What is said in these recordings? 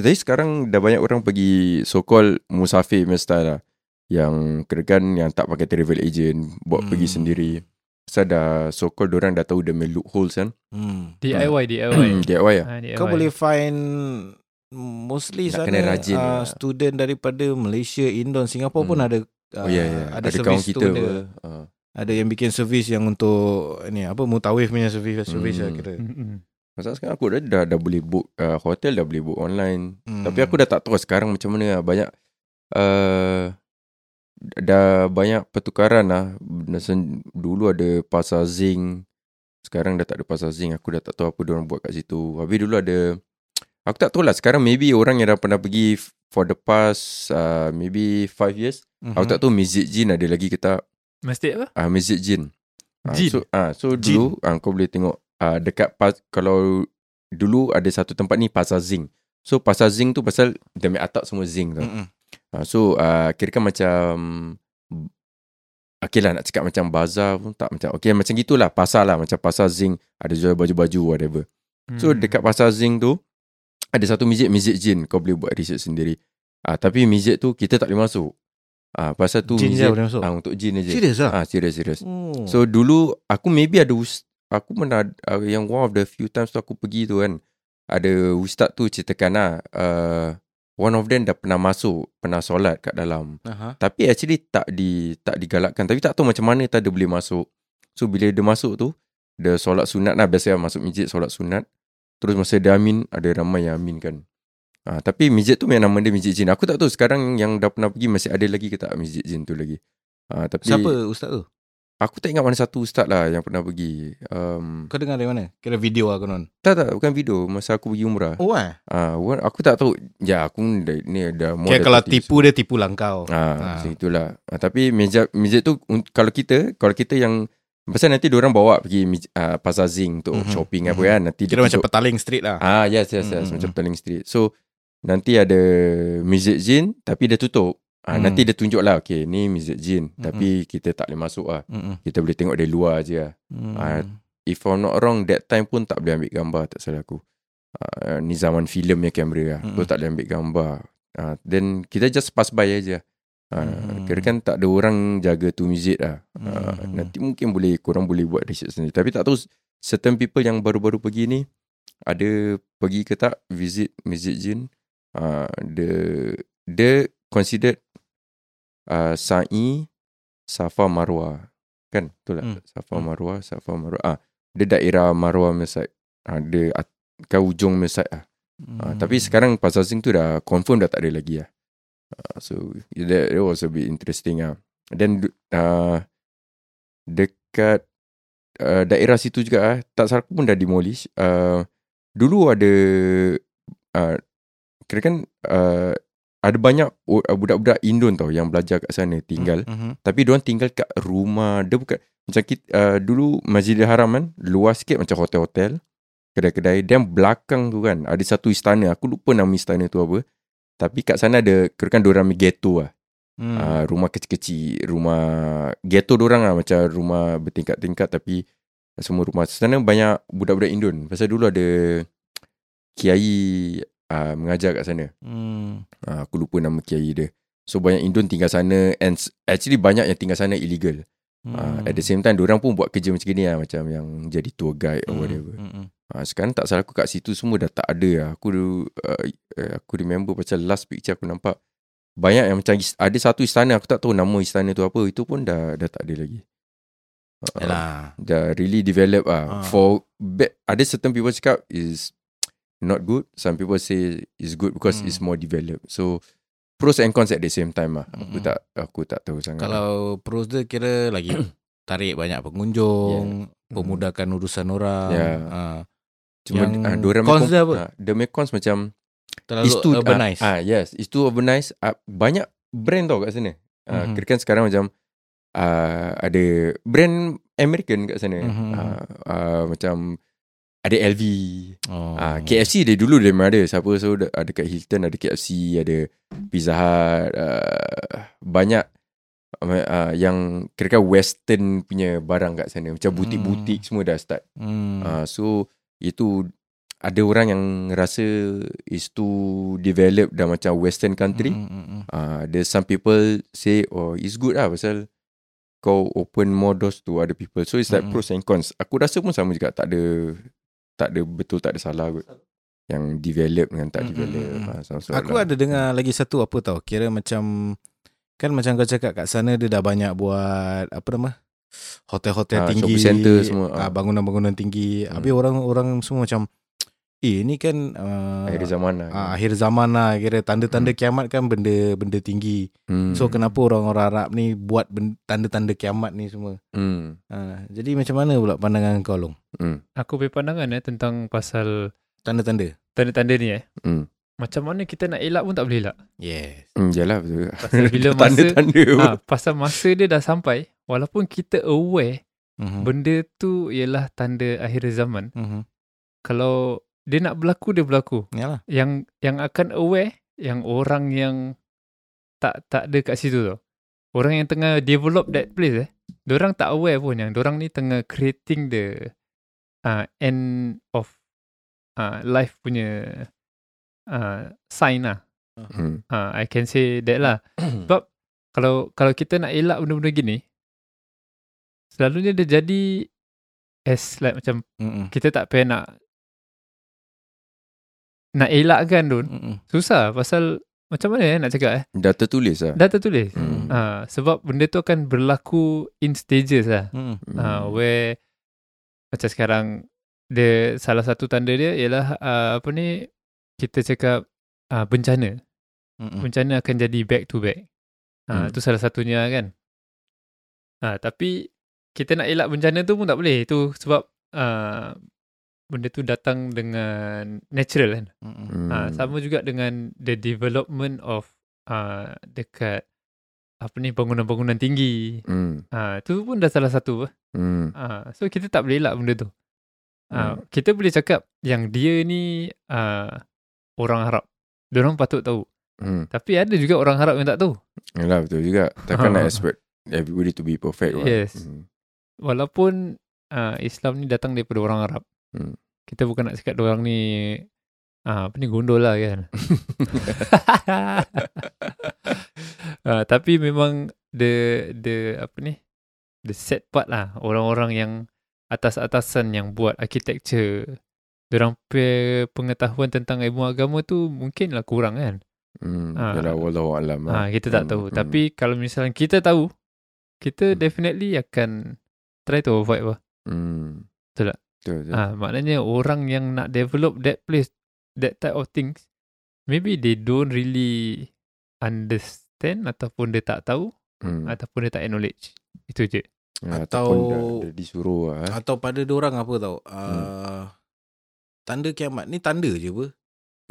Tapi sekarang dah banyak orang pergi so called musafir punya style lah. Yang kirakan yang tak pakai travel agent, buat Hmm. pergi sendiri. Pasal dah so called orang dah tahu dia punya loopholes kan. Hmm. DIY, DIY. DIY lah. Ha, DIY. Kau boleh find mostly Nak sana kena rajin uh, lah. student daripada Malaysia, Indon, Singapura pun Hmm. ada uh, Oh ya ya. ada, Ada, tu kita ada, apa. Uh. ada yang bikin servis yang untuk ni apa mutawif punya servis servis Hmm. lah kira. Mm-mm. Pasal sekarang aku dah, dah, dah boleh book uh, hotel dah boleh book online. Hmm. Tapi aku dah tak tahu sekarang macam mana lah. Banyak uh, dah banyak pertukaran lah. Dulu ada pasar zinc. Sekarang dah tak ada pasar zinc. Aku dah tak tahu apa diorang buat kat situ. Habis dulu ada Aku tak tahu lah Sekarang maybe orang yang dah pernah pergi For the past uh, Maybe 5 years Mhm. Aku tak tahu Masjid Jin ada lagi ke tak Masjid apa? uh, Masjid Jin Ah, Jin? So, uh, so Jin. dulu uh, Kau boleh tengok uh, Dekat pas, Kalau Dulu ada satu tempat ni Pasar zinc So pasar zinc tu pasal Demi atap semua zinc Mm-mm. uh, So uh, Kira kan macam Okay lah nak cakap macam bazar pun tak macam Okay macam gitulah Pasar lah Macam pasar zinc Ada jual baju-baju whatever So Hmm. dekat pasar zinc tu Ada satu masjid Masjid Jin Kau boleh buat research sendiri Ah, Tapi masjid tu Kita tak boleh masuk ah, Pasal tu Jin je masjid boleh masuk. ah, Untuk jin aja Serius lah? ah, Serius serius Oh. So dulu Aku maybe ada Aku pernah uh, Yang one of the few times tu Aku pergi tu kan Ada ustaz tu ceritakan lah uh, One of them dah pernah masuk Pernah solat kat dalam. Aha. Tapi actually tak di tak digalakkan. Tapi tak tahu macam mana tak dia boleh masuk. So bila dia masuk tu Dia solat sunat lah. Biasa masuk masjid solat sunat. Terus masa dia amin Ada ramai yang amin kan. Ha, Tapi masjid tu yang nama dia masjid jin. Aku tak tahu sekarang yang dah pernah pergi Masih ada lagi ke tak masjid jin tu lagi? Ha, tapi Siapa ustaz tu? Aku tak ingat mana satu ustaz lah Yang pernah pergi um, Kau dengar dari mana? Kira video lah konon. Tak tak bukan video Masa aku pergi umrah Oh eh. ha, Aku tak tahu Ya aku ni dah more Kira kalau 30 tipu dia tipu lah kau. Ah, Ah. macam itulah. Ah, tapi meja meja tu kalau kita kalau kita yang pasal nanti orang bawa pergi ah, pasar zinc untuk Mhm, shopping apa mhm. kan nanti Kira macam petaling street lah. Ah yes yes yes Mhm, macam mhm. Petaling Street. So nanti ada masjid jin tapi dia tutup. Ah Mhm. nanti dia tunjuk lah okay ni masjid jin Mhm. tapi kita tak boleh masuk lah. Mm-mm. Kita boleh tengok dari luar je lah. Mm. Ah, If I'm not wrong that time pun tak boleh ambil gambar tak salah aku. Ah, ni zaman filem ya kamera lah. Mhm. So tak boleh ambil gambar. Ah, then kita just pass by aja. Ah, Mhm. Kira kan tak ada orang jaga tu masjid lah. Ah, Mhm. nanti mungkin boleh korang boleh buat research sendiri. Tapi tak tahu certain people yang baru-baru pergi ni ada pergi ke tak visit Masjid Jin. Uh, the dia considered uh, sa'i Safa Marwah. Kan? Betul tak? Hmm. Safa Hmm. Marwah, Safa Marwah. Ah, dia daerah Marwah Mesait. Ah, dia at, ke ujung Mesait ah. Ah, tapi Hmm. sekarang pasar Zinc tu dah confirm dah tak ada lagi lah. Uh, so that, that was a bit interesting ah. Then uh, dekat uh, daerah situ juga ah, tak salah pun dah demolish. Uh, dulu ada uh, kira kan uh, ada banyak uh, budak-budak Indon tau yang belajar kat sana tinggal. Mhm. Tapi diorang tinggal kat rumah. Dia bukan Macam kita uh, Dulu Masjidil Haram kan Luas sikit macam hotel-hotel Kedai-kedai. Dan belakang tu kan Ada satu istana. Aku lupa nama istana tu apa. Tapi kat sana ada Kira kan diorang ghetto lah. Hmm. uh, Rumah kecil-kecil Rumah Ghetto diorang lah. Macam rumah bertingkat-tingkat Tapi Semua rumah. Sana banyak Budak-budak Indon. Pasal dulu ada Kiai uh, Mengajar kat sana Hmm. Uh, aku lupa nama kiai dia. So banyak Indon tinggal sana and actually banyak yang tinggal sana illegal. Hmm. Uh, at the same time orang pun buat kerja macam ni lah macam yang jadi tour guide or whatever. Hmm. Hmm. Uh, sekarang tak salah aku kat situ semua dah tak ada lah. Aku uh, uh, aku remember pasal last picture aku nampak banyak yang macam ada satu istana aku tak tahu nama istana tu apa itu pun dah dah tak ada lagi. Uh, Yalah. dah really develop ah. Ah. For be- ada certain people cakap is not good. Some people say is good because Hmm. it's more developed. So pros and cons at the same time ah. Aku Mm-mm. tak aku tak tahu sangat. Kalau pros dia kira lagi tarik banyak pengunjung, pemudahkan urusan orang. Ya. Ah, cuma yang ah, diorang cons dia apa? ah, the main cons macam terlalu is too urbanized. Ah, ah yes, is too urbanized. Ah, banyak brand tau kat sana. Ah, Mhm. Kira kan sekarang macam ah, ada brand American kat sana. Mhm. Ah, ah, macam ada LV, oh. Ah, KFC dia dulu dia memang ada. Siapa so ada ada kat Hilton, ada KFC, ada Pizza Hut, uh, banyak uh, yang kira western punya barang kat sana. Macam butik-butik semua dah start. Hmm. Ah, so itu ada orang yang rasa is too developed dah macam western country. Mm, mm, mm. Ah, there's some people say oh it's good lah pasal kau open more doors to other people. So it's like Mm-mm. pros and cons. Aku rasa pun sama juga tak ada tak ada betul tak ada salah kot. Yang develop dengan tak develop. mm-mm. Ah, sama-sama Aku lah. ada dengar lagi satu apa tau. Kira macam kan macam kau cakap kat sana dia dah banyak buat apa nama? Hotel-hotel Ah, tinggi. shopping center semua, ah. bangunan-bangunan tinggi. Hmm. Habis orang-orang semua macam eh ni kan uh, akhir zaman lah. ah, akhir zaman lah kira tanda-tanda kiamat kan benda benda tinggi. Hmm. So kenapa orang-orang Arab ni buat ben- tanda-tanda kiamat ni semua? Hmm. Ah, jadi macam mana pula pandangan kau long? Hmm. Aku punya pandangan eh tentang pasal Tanda-tanda. tanda-tanda ni eh. Hmm. Macam mana kita nak elak pun tak boleh elak. Yes. Hmm, yalah betul. Pasal bila masa Tanda-tanda ha, pasal masa dia dah sampai walaupun kita aware Mm-hmm. benda tu ialah tanda akhir zaman. Mm-hmm. Kalau dia nak berlaku dia berlaku. Yalah. Yang yang akan aware yang orang yang tak tak ada kat situ tu. Orang yang tengah develop that place eh. Diorang tak aware pun yang diorang ni tengah creating the uh, end of uh, life punya uh, sign lah. Hmm. Uh, I can say that lah. Sebab kalau kalau kita nak elak benda-benda gini, selalunya dia jadi as like macam Mm-mm. kita tak payah nak nak elakkan tu. Mm-mm. Susah pasal macam mana eh nak cakap eh. Dah tertulis lah. Dah tertulis. Hmm. Uh, sebab benda tu akan berlaku in stages lah. Mm-mm. Hmm. Uh, where macam sekarang dia salah satu tanda dia ialah uh, apa ni kita cakap uh, bencana. Mm-mm. bencana akan jadi back to back. Ha, Hmm. tu salah satunya kan. Ha, tapi kita nak elak bencana tu pun tak boleh. Itu sebab uh, benda tu datang dengan natural kan. Hmm. Ha, sama juga dengan the development of uh, dekat apa ni bangunan-bangunan tinggi. Hmm. Ha, tu pun dah salah satu. Hmm. Ha, so kita tak boleh elak benda tu. Ha, Hmm. Kita boleh cakap yang dia ni uh, orang Arab. Diorang patut tahu. Hmm. Tapi ada juga orang Arab yang tak tahu. Yalah betul juga. Takkan nak expect everybody to be perfect. Yes. Hmm. Walaupun uh, Islam ni datang daripada orang Arab. Hmm. Kita bukan nak cakap orang ni uh, apa ni gondol lah kan. uh, tapi memang the the apa ni the set part lah orang-orang yang atas-atasan yang buat architecture Diorang punya pengetahuan tentang ilmu agama tu mungkinlah kurang kan. Hmm. Ha. Yalah wallahu alam. Ha, kita tak Hmm, tahu. hmm. Tapi kalau misalnya kita tahu, kita Hmm. definitely akan try to avoid apa. Hmm. Betul tak? Betul. betul. Ah, maknanya orang yang nak develop that place, that type of things, maybe they don't really understand ataupun dia tak tahu Hmm. ataupun dia tak acknowledge. Itu je. Ya, Atau- dah, dah disuruh lah. eh. Atau pada orang apa tau uh, Tanda kiamat Ni tanda je apa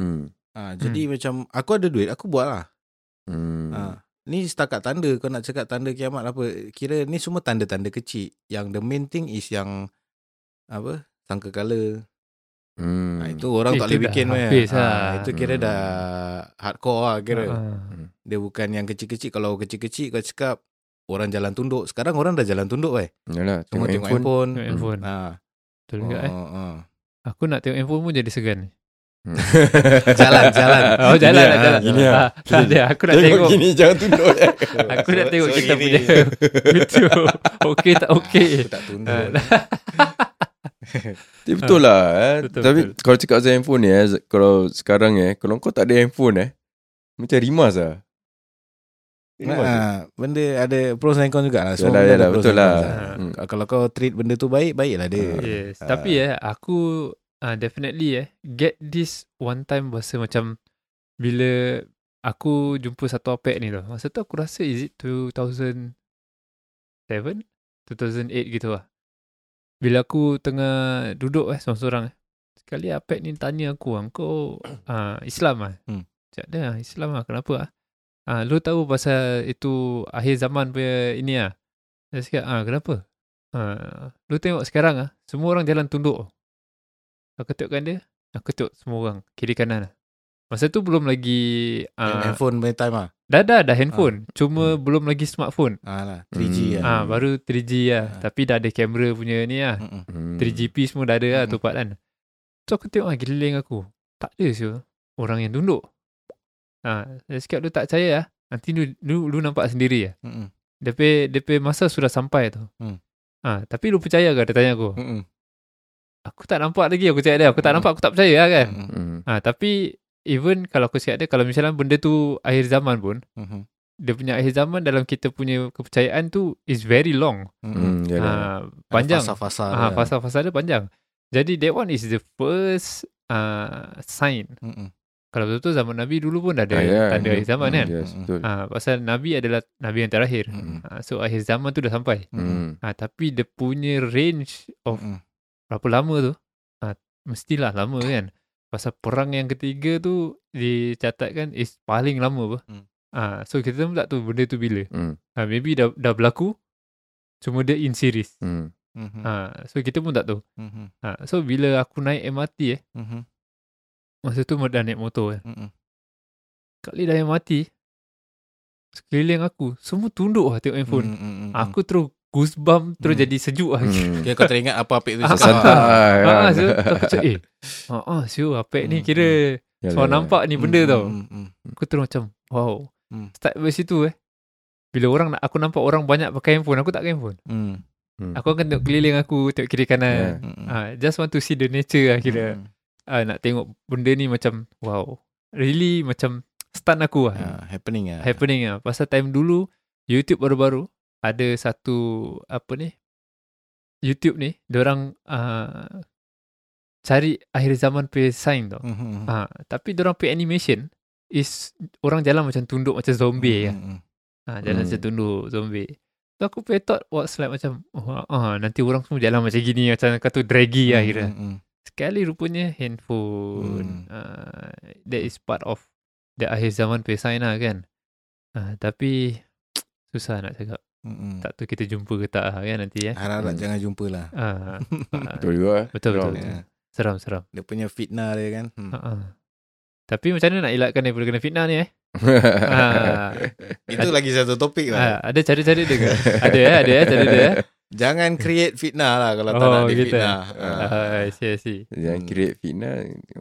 Hmm. ha, Jadi macam Aku ada duit Aku buat lah Hmm. ha, Ni setakat tanda Kau nak cakap tanda kiamat apa Kira ni semua tanda-tanda kecil Yang the main thing is yang Apa Sangka kala Hmm. ha, Itu orang Eh, tak itu boleh bikin kan habis ha, lah. Itu kira Hmm. dah Hardcore lah kira Ah. Dia bukan yang kecil-kecil Kalau kecil-kecil kau cakap Orang jalan tunduk Sekarang orang dah jalan tunduk eh Yalah, Semua tengok tengok handphone, Tengok handphone. Ha, Betul juga eh. oh, oh. Aku nak tengok handphone pun jadi segan. Hmm. Jalan jalan Oh jalan Gini lah ah, jalan. gini ah. Ah, tak ada. Aku nak Tengok tengok. gini jangan tunduk eh. Aku nak So- tengok so kita gini. punya Itu Okey tak okey tak tunduk Ah, Tapi betul lah eh. Betul, Tapi betul. kalau cakap pasal handphone ni eh, kalau sekarang eh, kalau kau tak ada handphone eh, macam rimas lah. Rimas. Ha, benda ada pros and cons jugalah. Semua Yalah, yalah, ada betul lah. Hmm. Kalau kau treat benda tu baik, baiklah dia. Yes Ah. Tapi eh Aku uh, Definitely eh Get this One time Rasa macam Bila Aku jumpa satu apek ni tu Masa tu aku rasa Is it 2007 2008 gitu lah Bila aku tengah Duduk eh Seorang-seorang eh Sekali apek ni tanya aku ah, Kau uh, Islam lah Hmm. Cakap dia ah, Islam lah Kenapa lah Ah, lu tahu pasal itu akhir zaman punya ini ah. Dia cakap, ah kenapa? Ah, lu tengok sekarang ah, semua orang jalan tunduk. Aku tengokkan dia, aku tengok semua orang kiri kanan. ah. Masa tu belum lagi ah, handphone punya time ah. dah dah dah handphone, cuma Hmm. belum lagi smartphone. Ah lah, 3G Hmm. kan. Ah baru 3G lah, Ah. tapi dah ada kamera punya ni lah. Hmm. 3GP semua dah ada lah Mm-mm. tu part kan. tu aku tengok lah gililing aku. Tak ada siapa orang yang tunduk. Ha, saya cakap lu tak percaya lah. Nanti lu, lu, lu nampak sendiri lah. Mm-mm. DP, DP masa sudah sampai tu. Hmm. Ha, tapi lu percaya ke? Dia tanya aku. Mm-mm. Aku tak nampak lagi aku cakap dia. Aku tak Hmm. nampak, aku tak percaya lah kan. Hmm. Ha, tapi even kalau aku cakap dia, kalau misalnya benda tu akhir zaman pun, Mhm. dia punya akhir zaman dalam kita punya kepercayaan tu is very long. Mm-mm. Hmm, ya lah. Ha, panjang. Fasa-fasa dia. fasa-fasa dia panjang. Jadi that one is the first uh, sign. Mm-mm. Kalau betul-betul zaman Nabi dulu pun dah ada Ah, ya. tanda akhir zaman kan. Yes, betul. Ah, pasal Nabi adalah Nabi yang terakhir. Mm-mm. Ah, so akhir zaman tu dah sampai. Hmm. Ah, tapi dia punya range of Mm-mm. berapa lama tu, ah, mestilah lama kan. Pasal perang yang ketiga tu dicatatkan is paling lama apa. Hmm. Ah, so kita pun tak tahu benda tu bila. Hmm. Ah, maybe dah, dah berlaku, cuma dia in series. Hmm. Mhm. Ah, so kita pun tak tahu. Mhm. Ah, so bila aku naik MRT eh, Mhm. masa tu dah naik motor kan. Mm-mm. Kali dah MRT, sekeliling aku, semua tunduk lah tengok handphone. Mm-mm. Aku terus goosebump, terus Hmm. jadi sejuk lah. Hmm. Kira kau teringat apa apik tu cakap. Santai. Ah, so, aku cakap, eh, ah, ah, siu, apek ni Hmm, kira Yalah, so yalah. nampak ni benda tau. Mm, mm, mm. Aku terus macam, wow. Hmm. Start dari situ eh. Bila orang nak, aku nampak orang banyak pakai handphone, aku tak pakai handphone. Mm. Hmm. Aku akan tengok keliling aku, tengok kiri kanan. Mm, mm. Ah, just want to see the nature lah kira. Mm. Ah, nak tengok benda ni macam, wow. Really macam stun aku lah. Ah, happening ah. happening lah. Pasal time dulu YouTube baru-baru ada satu apa ni YouTube ni orang uh, cari akhir zaman pay sign tau. Mhm. Ha, tapi orang pay animation is orang jalan macam tunduk macam zombie kan. Mm, mm, Ha, jalan Hmm. macam tunduk zombie. So aku pay thought was like macam oh, ah, nanti orang semua jalan macam gini macam kata draggy lah mm, kira. mm, mm. Sekali rupanya handphone Hmm. uh, that is part of the akhir zaman pay sign lah kan. Uh, tapi susah nak cakap. Mm, mm. Tak tahu kita jumpa ke tak lah kan nanti eh. Harap-harap Hmm. jangan jumpa lah. Ah, ah, Betul juga. eh. betul betul. Ya. Seram seram. Dia punya fitnah dia kan. Hmm. Ha ah. Tapi macam mana nak elakkan daripada kena fitnah ni eh? Ah, Itu lagi satu topik lah. ah, ada cara-cara dia ke? ada eh, ada eh, cara dia eh. Jangan create fitnah lah kalau tak Oh, nak gitu. difitnah. Ah. Ah, I see, I see. Jangan Hmm. create fitnah.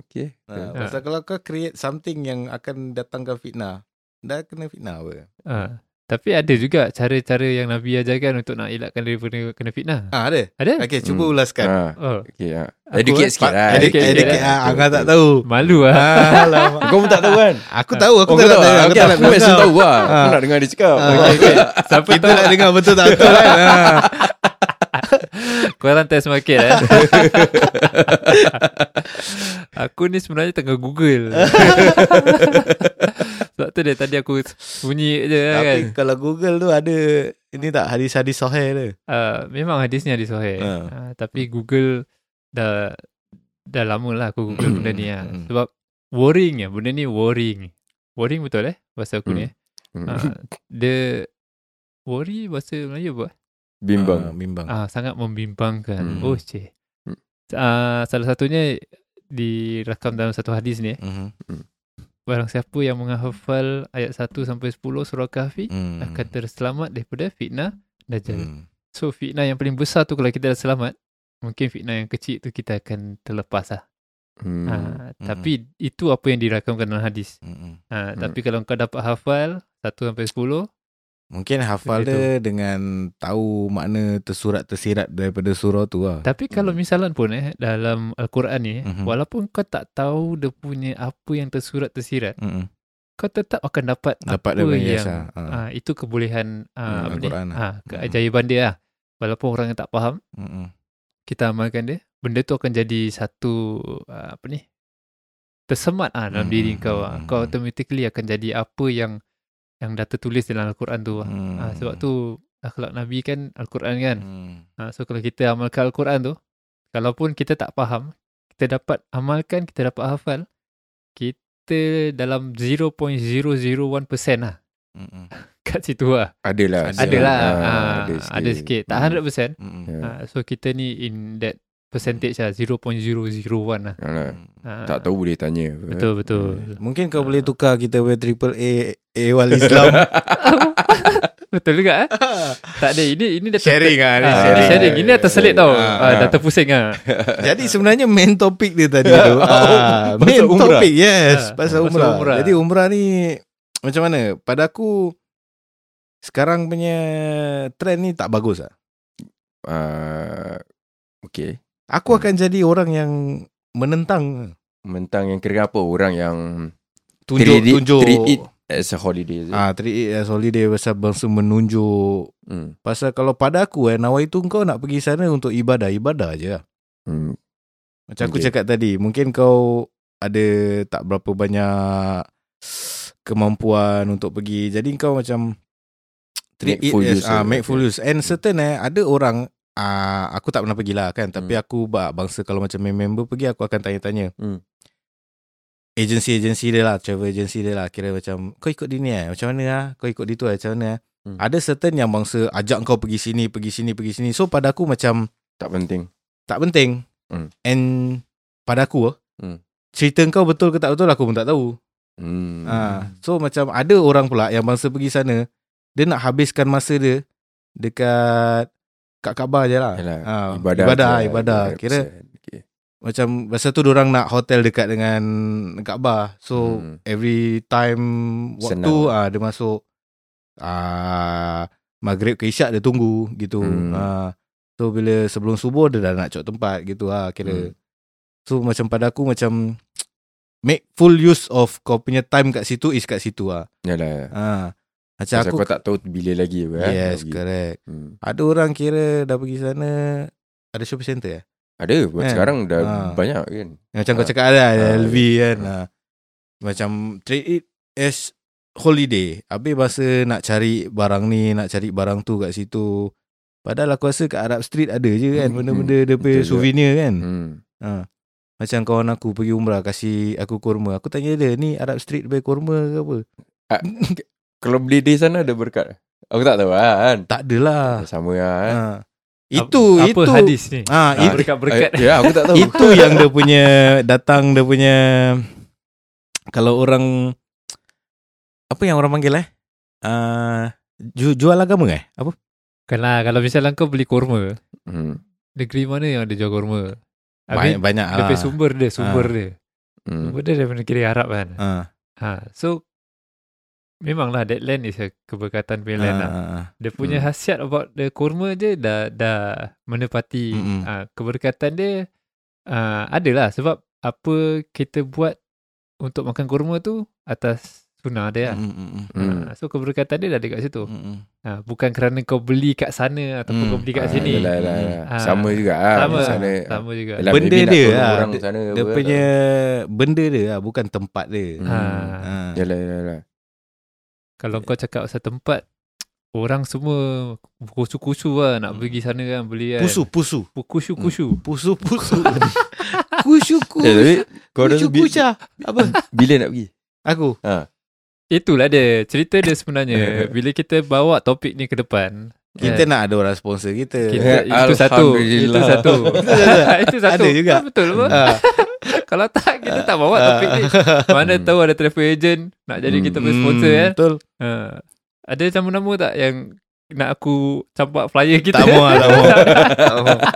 Okay. Ha, Ah. pasal kalau kau create something yang akan datangkan fitnah, dah kena fitnah apa? Ah. Tapi ada juga cara-cara yang Nabi ajarkan untuk nak elakkan daripada kena fitnah. Ah, ada? Ada? Okey, cuba Hmm. ulaskan. Ah, Oh, okay, ah. Aku, Educate eh, sikit lah. Educate, Educate, educate. Ah, Angah tak tahu. malu ah. Ah. Kau pun tak tahu kan? Aku tahu, aku Oh, tak tahu? dengar. Aku Okay, tak nak aku biasa dengar. tahu lah. Aku nak dengar dia cakap. Ah. Okay, okay. Siapa Kita tahu nak dengar betul tak betul kan? Ah. korang test market eh. aku ni sebenarnya tengah Google. Sebab tu dia tadi aku bunyi je Tapi kan. kalau Google tu ada ini tak hadis-hadis sahih dia. Uh, memang hadisnya hadis sahih. Ha. Uh, tapi Google dah dah lama lah aku Google benda ni lah. Sebab worrying ya. Benda ni worrying. Worrying betul eh? Bahasa aku ni eh. Hmm. Uh, dia worry bahasa Melayu apa? Ah, Bimbang. bimbang. Ah, sangat membimbangkan. Hmm. Oh, cik. Uh, salah satunya direkam dalam satu hadis ni eh. Mhm. Barang siapa yang menghafal ayat 1 sampai 10 surah Kahfi Hmm. akan terselamat daripada fitnah Dajjal. Hmm. So fitnah yang paling besar tu kalau kita dah selamat, mungkin fitnah yang kecil tu kita akan terlepas lah. Hmm. Ha, tapi itu apa yang dirakamkan dalam hadis. Hmm. Ha, Hmm. Tapi kalau kau dapat hafal 1 sampai 10, Mungkin hafal dia dengan tahu makna tersurat tersirat daripada surah tu lah. tapi kalau Hmm. misalan pun eh dalam Al-Quran ni, eh, Mhm. walaupun kau tak tahu dia punya apa yang tersurat tersirat, Mm-mm. kau tetap akan dapat, Dapat apa yang. Ha. ah, itu kebolehan ah, Hmm, apa ni? Al-Quran lah. Ah, keajaiban dia lah. Walaupun orang yang tak faham, Mm-mm. kita amalkan dia, benda tu akan jadi satu apa ni? tersemat ah dalam Hmm, diri kau. hmm, Kau hmm. automatically akan jadi apa yang yang dah tertulis dalam Al-Quran tu. ah. Hmm. Ah, sebab tu akhlak Nabi kan Al-Quran kan. Hmm. Ah, so kalau kita amalkan Al-Quran tu, kalaupun kita tak faham, kita dapat amalkan, kita dapat hafal, kita dalam 0.001% lah Mm-mm. kat situ lah. Adalah. Ada Ada lah. Ah, Ah, ada ada sikit. Tak 100%. Mm-mm. Ya. Ah, so kita ni in that percentage lah 0.001 lah. Alah, Ah, Tak tahu boleh tanya. Betul betul. Mungkin kau boleh tukar kita punya triple A A wal Islam Betul juga eh? Tak ada. Ini ini dah Sharing ah, ni Ah, sharing. sharing. Ini dah terselit tau. Ah, Ah, dah ah. terpusing ah. Jadi sebenarnya main topik dia tadi tu. ah, main umrah. topik yes, Ah, pasal pasal umrah. umrah. Jadi umrah ni macam mana? Pada aku sekarang punya trend ni tak bagus ah. uh, Okay Aku Hmm. akan jadi orang yang menentang Mentang yang kira apa Orang yang tunjuk Treat it- tunjuk treat it As a holiday ah treat it as holiday pasal bangsa menunjuk hmm. pasal kalau pada aku eh nawai tu kau nak pergi sana untuk ibadah ibadah je lah. Hmm. Macam aku Okay. cakap tadi, mungkin kau ada tak berapa banyak kemampuan untuk pergi. Jadi kau macam treat Make it full as use ah of make full use. And certain eh ada orang ah aku tak pernah pergilah kan, tapi Hmm. aku ba- bangsa kalau macam member pergi aku akan tanya-tanya. Hmm. Agency-agency dia lah, travel agency dia lah. Kira macam kau ikut dia ni eh, macam mana lah? Kau ikut dia tu eh, macam mana eh? Hmm. Ada certain yang bangsa ajak kau pergi sini, pergi sini, pergi sini. So pada aku macam Tak penting tak penting. Hmm. And pada aku Hmm. cerita kau betul ke tak betul aku pun tak tahu. hmm. Ha, so macam ada orang pula yang bangsa pergi sana, dia nak habiskan masa dia dekat kat Kaabah je lah. Yalah, Ha, Ibadah ibadah, je, ibadah. Kira 100%. okay. macam masa tu orang nak hotel dekat dengan Kaabah. So Hmm. every time waktu Senang. ah dia masuk ah maghrib ke isyak dia tunggu gitu. Hmm. Ah so bila sebelum subuh dia dah nak cok tempat gitu ah kira. Hmm. So macam pada aku macam make full use of kau punya time kat situ is kat situ ah. Yalah Ah macam Pasal aku kau tak tahu bila lagi apa, eh, Yes, nak pergi. correct. hmm. Ada orang kira dah pergi sana ada shopping center eh? Ada buat Kan? sekarang dah Ah. banyak kan Macam kau Ah. cakap ada Ah, LV kan. ah. Ah. Macam treat it as holiday. Habis masa nak cari barang ni, nak cari barang tu kat situ. Padahal aku rasa kat Arab Street ada je kan Hmm, benda-benda dia punya souvenir kan. hmm. Ha. Macam kawan aku pergi umrah kasih aku kurma. Aku tanya dia, ni Arab Street bagi kurma ke apa? Kalau beli di sana ada berkat Aku tak tahu lah kan Tak adalah. Sama lah kan Ha. Itu apa itu hadis ni? Ah, Ah, it- Berkat-berkat. Eh, Ya aku tak tahu itu yang dia punya datang dia punya kalau orang apa yang orang panggil eh? Uh, ju, jual agama eh? Apa? Kalau kalau misalnya kau beli kurma, hmm. negeri mana yang ada jual kurma? Banyak Habis banyak dia punya sumber dia, sumber Ah. dia. Hmm. Sumber dia daripada negeri Arab kan. Ha. Ha, so memanglah that land is a keberkatan punya land lah. Ah, Dia punya Hmm. khasiat about the kurma je dah dah menepati Mm-mm. uh, keberkatan dia uh, adalah sebab apa kita buat untuk makan kurma tu atas sunnah dia lah. Mm, mm, mm, Hmm. Uh, so keberkatan dia dah ada kat situ. mm, mm. Uh, bukan kerana kau beli kat sana ataupun Hmm. kau beli kat Ah, sini. yalah, yalah, yalah. Ah. Sama juga ah, sama, sana. sama juga. Yalah, Benda dia lah. orang Dia- sana Dia punya benda dia lah, bukan tempat dia. Hmm. Ha. Ha. Yalah yalah yalah. Kalau kau cakap pasal tempat Orang semua Kusu-kusu lah Nak Hmm. pergi sana kan Beli kan Pusu, pusu. Kusu-kusu Pusu, pusu. Kusyu, Eh, tapi kau rasa kusya. Apa? bila nak pergi? Aku. Itulah dia Cerita dia sebenarnya Bila kita bawa topik ni ke depan Kita kan, nak ada orang sponsor kita. kita, Itu satu Itu satu Itu satu Ada juga. Betul apa. Kalau tak Kita tak bawa topik ni Mana Hmm. tahu ada travel agent Nak jadi kita punya sponsor kan Betul. ha. Ada nama-nama tak Yang Nak aku Campak flyer kita Tak mau lah, tak mau.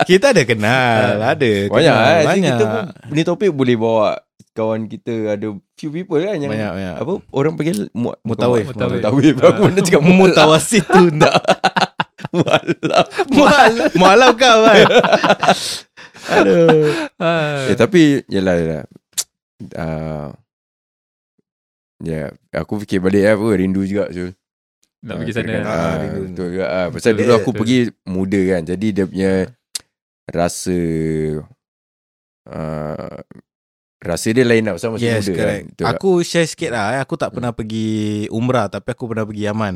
Kita ada kenal, ada. Banyak kenal. eh. Banyak. Kita pun ni topik boleh bawa kawan kita ada few people kan yang banyak banyak. apa orang panggil mu, Mutawif. Mutawif. Mutawif. Aku Ah. mana cakap Mutawasit tu tak. mualaf. Mual, mualaf kau kan. Aduh. Eh tapi yalah yalah. Uh, ya, aku fikir balik eh, apa rindu juga so. Nak pergi sana Ah, Ah, rindu. betul juga ah. Pasal Betul. dulu aku Betul. pergi muda kan. Jadi dia punya rasa uh, rasa dia lain lah pasal masih Yes, muda correct. kan. Betul tak? Aku share sikit lah. eh. Aku tak pernah pergi umrah tapi aku pernah pergi Yaman.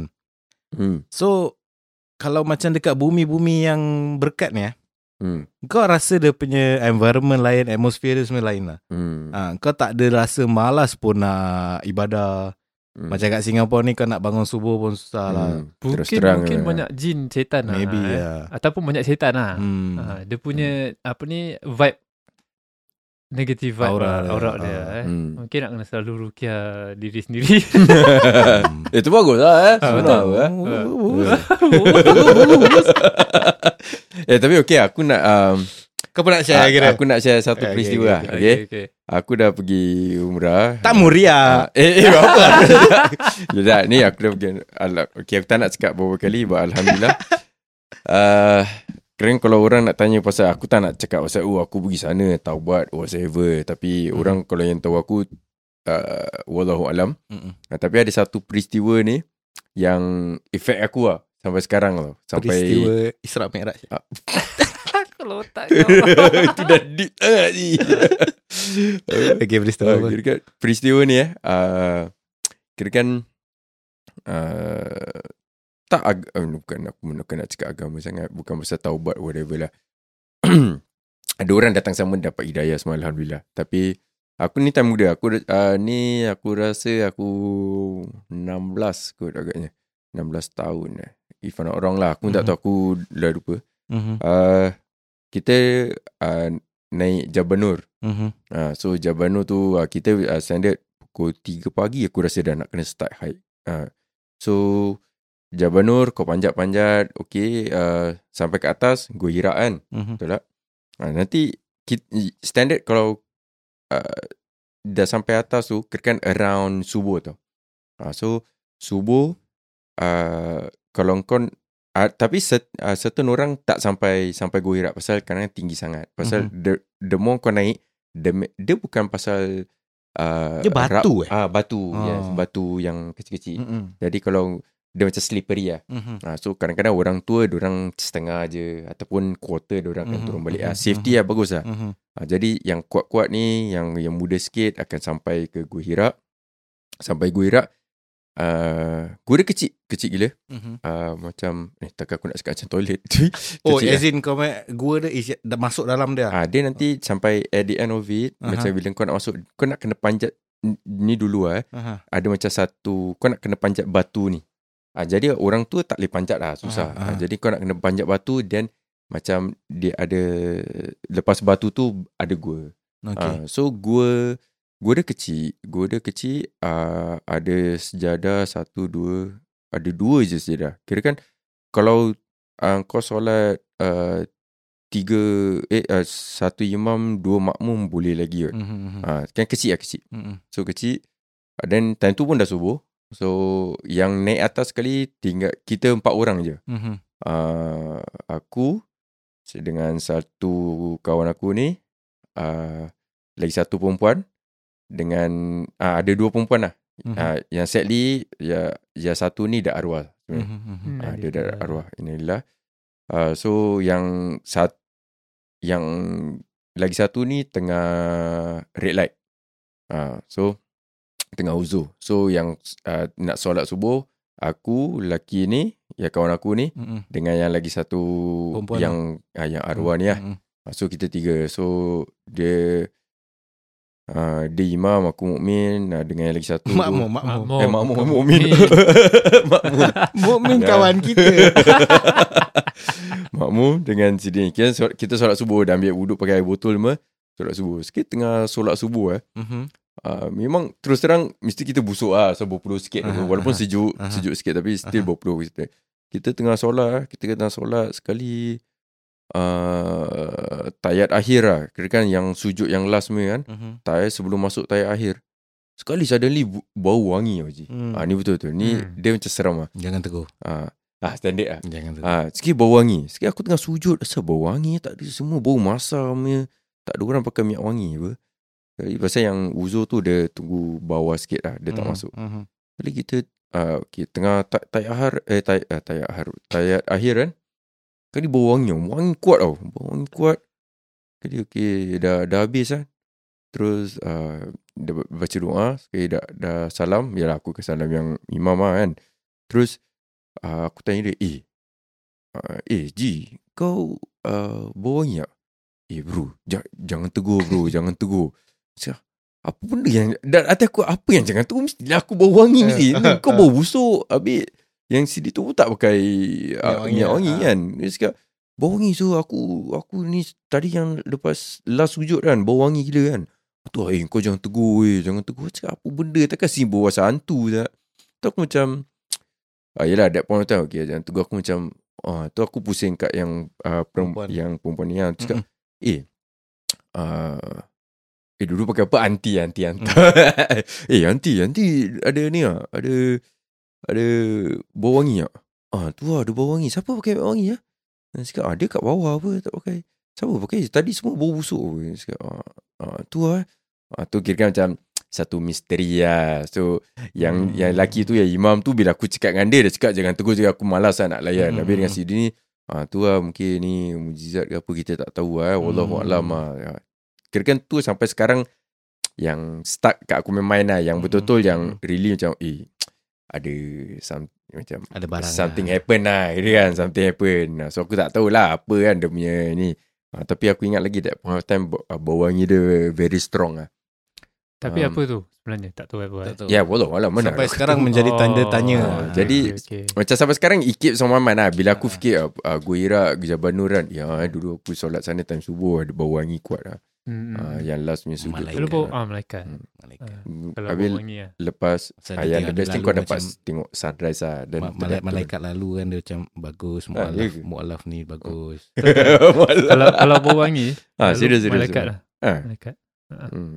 Hmm. So, kalau macam dekat bumi-bumi yang berkat ni, eh, Hmm. kau rasa dia punya environment lain, atmosphere dia semua lain lah. Hmm. Ha, kau tak ada rasa malas pun nak ibadah. Hmm. Macam kat Singapura ni kau nak bangun subuh pun susah lah. Hmm. Terus Mungkin terang mungkin eh. banyak jin setan lah Maybe eh. ya. Ataupun banyak setan lah Hmm. ha, Dia punya Apa ni Vibe negative vibe Aura aura, dia. aura dia Ah. eh. Hmm. Mungkin nak kena selalu rukiah diri sendiri. Itu bagus lah eh. Ah, Sebenar betul. eh. Ah. Eh tapi okey aku nak um, Kau pun nak share kira aku nak share satu Okay, peristiwa okay, lah. okay. Okay, okay. Aku dah pergi umrah. Tak muria eh, eh, apa? Tidak, ni aku dah pergi. Alah, okay, aku tak nak cakap beberapa kali, but Alhamdulillah. uh, keren kalau orang nak tanya pasal, aku tak nak cakap pasal, oh aku pergi sana, taubat, whatever. Tapi Hmm. orang kalau yang tahu aku, uh, Wallahu alam. Mm-mm. Uh, tapi ada satu peristiwa ni, yang efek aku lah, sampai sekarang tau. Sampai, Peristiwa Isra Mi'raj Kalau tak kau. Itu dah deep sangat ni. Okay peristiwa Uh, kira kan peristiwa ni eh uh, kira kan uh, tak ag- uh, bukan aku bukan nak cakap agama sangat bukan pasal taubat whatever lah. Ada orang datang sama dapat hidayah semua alhamdulillah. Tapi aku ni time muda. Aku uh, ni aku rasa aku 16 kot agaknya. 16 tahun eh. If I'm not wrong lah. Aku mm-hmm. tak tahu aku dah lupa. Mhm, uh, kita uh, naik Jabanur. Mhm. Ha, so Jabano tu uh, kita uh, standard pukul 3 pagi aku rasa dah nak kena start hike. Ha, so Jabanur kau panjat-panjat okay uh, sampai ke atas go hirak kan. Mhm. Betul tak? Ha, nanti kita, standard kalau uh, dah sampai atas tu kira kan around subuh tau. Ha, so subuh uh, kalau kau uh, tapi set, uh, certain orang tak sampai sampai hirak pasal kadang tinggi sangat. Pasal Mhm. the the more kau naik the, dia bukan pasal uh, Dia batu, eh? Ah batu, Oh. yes, batu yang kecil-kecil. Mhm. Jadi kalau dia macam slippery lah. Mhm. Ha, so kadang-kadang orang tua orang setengah je ataupun quarter orang akan Mhm, turun balik. mhm, Ah safety lah bagus lah. Mhm. Ha, jadi yang kuat-kuat ni yang yang muda sikit akan sampai ke Gua Hira. Sampai Gua Hira uh, Gua dia kecil Kecil gila Mhm. uh, Macam Eh takkan aku nak cakap macam toilet Oh Kecil as in kau main Gua dia is, dah masuk dalam dia Ah, dia nanti sampai at the end of it, Aha. macam bila kau nak masuk, kau nak kena panjat ni dulu ah. Eh. Aha. Ada macam satu, kau nak kena panjat batu ni. Ah, jadi orang tua tak boleh panjat lah, susah. Aha, aha. Ah, jadi kau nak kena panjat batu dan macam dia ada lepas batu tu ada gua. Okay Ah, so gua gua dia kecil, gua dia kecil ah, ada sejadah satu dua, ada dua je sejadah. Kira kan kalau uh, kau solat uh, tiga eh uh, satu imam dua makmum boleh lagi. Mhm, mhm. Ah kan kecil lah kecil. Mhm. So kecil Ah, then time tu pun dah subuh. So yang naik atas sekali tinggal kita empat orang je. Mhm. Uh, aku dengan satu kawan aku ni uh, lagi satu perempuan dengan uh, ada dua perempuan lah. Mhm. Uh, yang sadly ya ya satu ni dah arwah sebenarnya. Mhm, mhm. Hmm, Ah, dia ada. dah arwah inilah. Uh, so yang sat yang lagi satu ni tengah red light. Uh, so tengah uzur. So yang uh, nak solat subuh aku lelaki ni ya kawan aku ni Mhm. dengan yang lagi satu Perempuan yang uh, yang arwah ni lah. Mhm. Uh, So kita tiga. So dia uh, dia imam aku mukmin uh, dengan yang lagi satu tu- Makmum, makmum. Eh makmum mukmin. makmum. Mukmin Ya. kawan kita. Makmum dengan sini kita solat, kita solat subuh dah ambil wuduk pakai air botol semua solat subuh. Sikit tengah solat subuh eh. Mhm. Uh, memang terus terang mesti kita busuk ah so berpeluh sikit Aha, walaupun sejuk aha. sejuk sikit tapi still Aha. berpeluh kita. Kita tengah solat eh, kita tengah solat sekali uh, tayat akhir lah. Kira kan yang sujud yang last ni kan. Mhm. Tayat sebelum masuk tayat akhir. Sekali suddenly bau wangi Haji. Hmm. Ah ni betul tu. Ni Hmm. dia macam seram ah. Jangan tegur. Ah, ah standard ah. Jangan tegur. Ah, sikit bau wangi. Sikit aku tengah sujud, asal bau wangi tak ada semua bau masam punya. Tak ada orang pakai minyak wangi apa. Jadi pasal yang uzur tu dia tunggu bawah sikit lah, dia tak Mhm, masuk. mhm. Jadi kita uh, okay, tengah ta- tayat akhir eh tayat uh, tayat akhir tayat akhir kan. Kali bau wangi, wangi kuat tau. Bau wangi kuat. Jadi okey dah dah habis kan. Terus uh, dah baca doa, sekali dah dah salam, yalah aku ke salam yang imam lah kan. Terus uh, aku tanya dia, "Eh, uh, eh Ji, kau uh, bau wangi tak?" Eh bro, j- jangan tegur bro, jangan tegur. Saya, apa benda yang dan hati aku apa yang jangan tegur mestilah aku bau wangi mesti. Kau bau busuk. Habis yang CD tu pun tak pakai uh, Minyak wangi minyak wangi lah. kan. Dia cakap, Bau wangi so aku aku ni tadi yang lepas last sujud kan bau wangi gila kan. Tu eh kau jangan tegur eh jangan tegur cakap apa benda takkan simbol pasal hantu tak. Tu aku macam ah yalah that point of time okay jangan tegur aku macam ah tu aku pusing kat yang uh, Perempuan. yang perempuan ni kan cakap eh uh, eh dulu pakai apa anti anti anti. eh anti anti ada ni ah ada ada bau wangi tak? Ah tu lah ada bau wangi. Siapa pakai bau wangi ah? Dan cakap ah dia kat bawah apa tak pakai. Siapa pakai? Tadi semua bau busuk. Dia Cakap ah, ah tu lah. Ah tu kira macam satu misteri lah. So yang Hmm. yang lelaki tu yang imam tu bila aku cakap dengan dia dia cakap jangan tegur juga aku malas lah nak layan. Hmm. Habis dengan si dia ni ah tu lah mungkin ni mujizat ke apa kita tak tahu lah. Wallahu Hmm. a'lam lah. Ya. Kira kan tu sampai sekarang yang stuck kat aku main main lah yang Hmm. betul-betul yang really macam eh ada some, macam Ada barang something lah. happen lah kira kan something happen so aku tak tahulah apa kan dia punya ni ha, tapi aku ingat lagi that point of time bau, ah, bau wangi dia very strong lah Tapi Um, apa tu sebenarnya? Tak tahu apa. Tak eh. tahu. ya wallah wallah mana Sampai sekarang menjadi tanda tanya. Ah, jadi- okay, okay. macam sampai sekarang ikip sama man lah bila aku fikir uh, uh, gue Iraq Jabanur kan ya dulu aku solat sana time subuh ada bau wangi kuat lah Hmm. Ah, yang last punya sudut Malaikat. Kalau bau ah malaikat. Hmm. Malaikat. Ah, Hmm, Kalau Habis wangi lah. lepas ah, the best thing kau dapat macam- tengok sunrise lah dan Ma- malaikat, malaikat lalu kan dia macam bagus Ah, mualaf ke? mualaf ni bagus. kalau kalau bau wangi, ah serius serius malaikat serius. lah. ah Malaikat. hmm.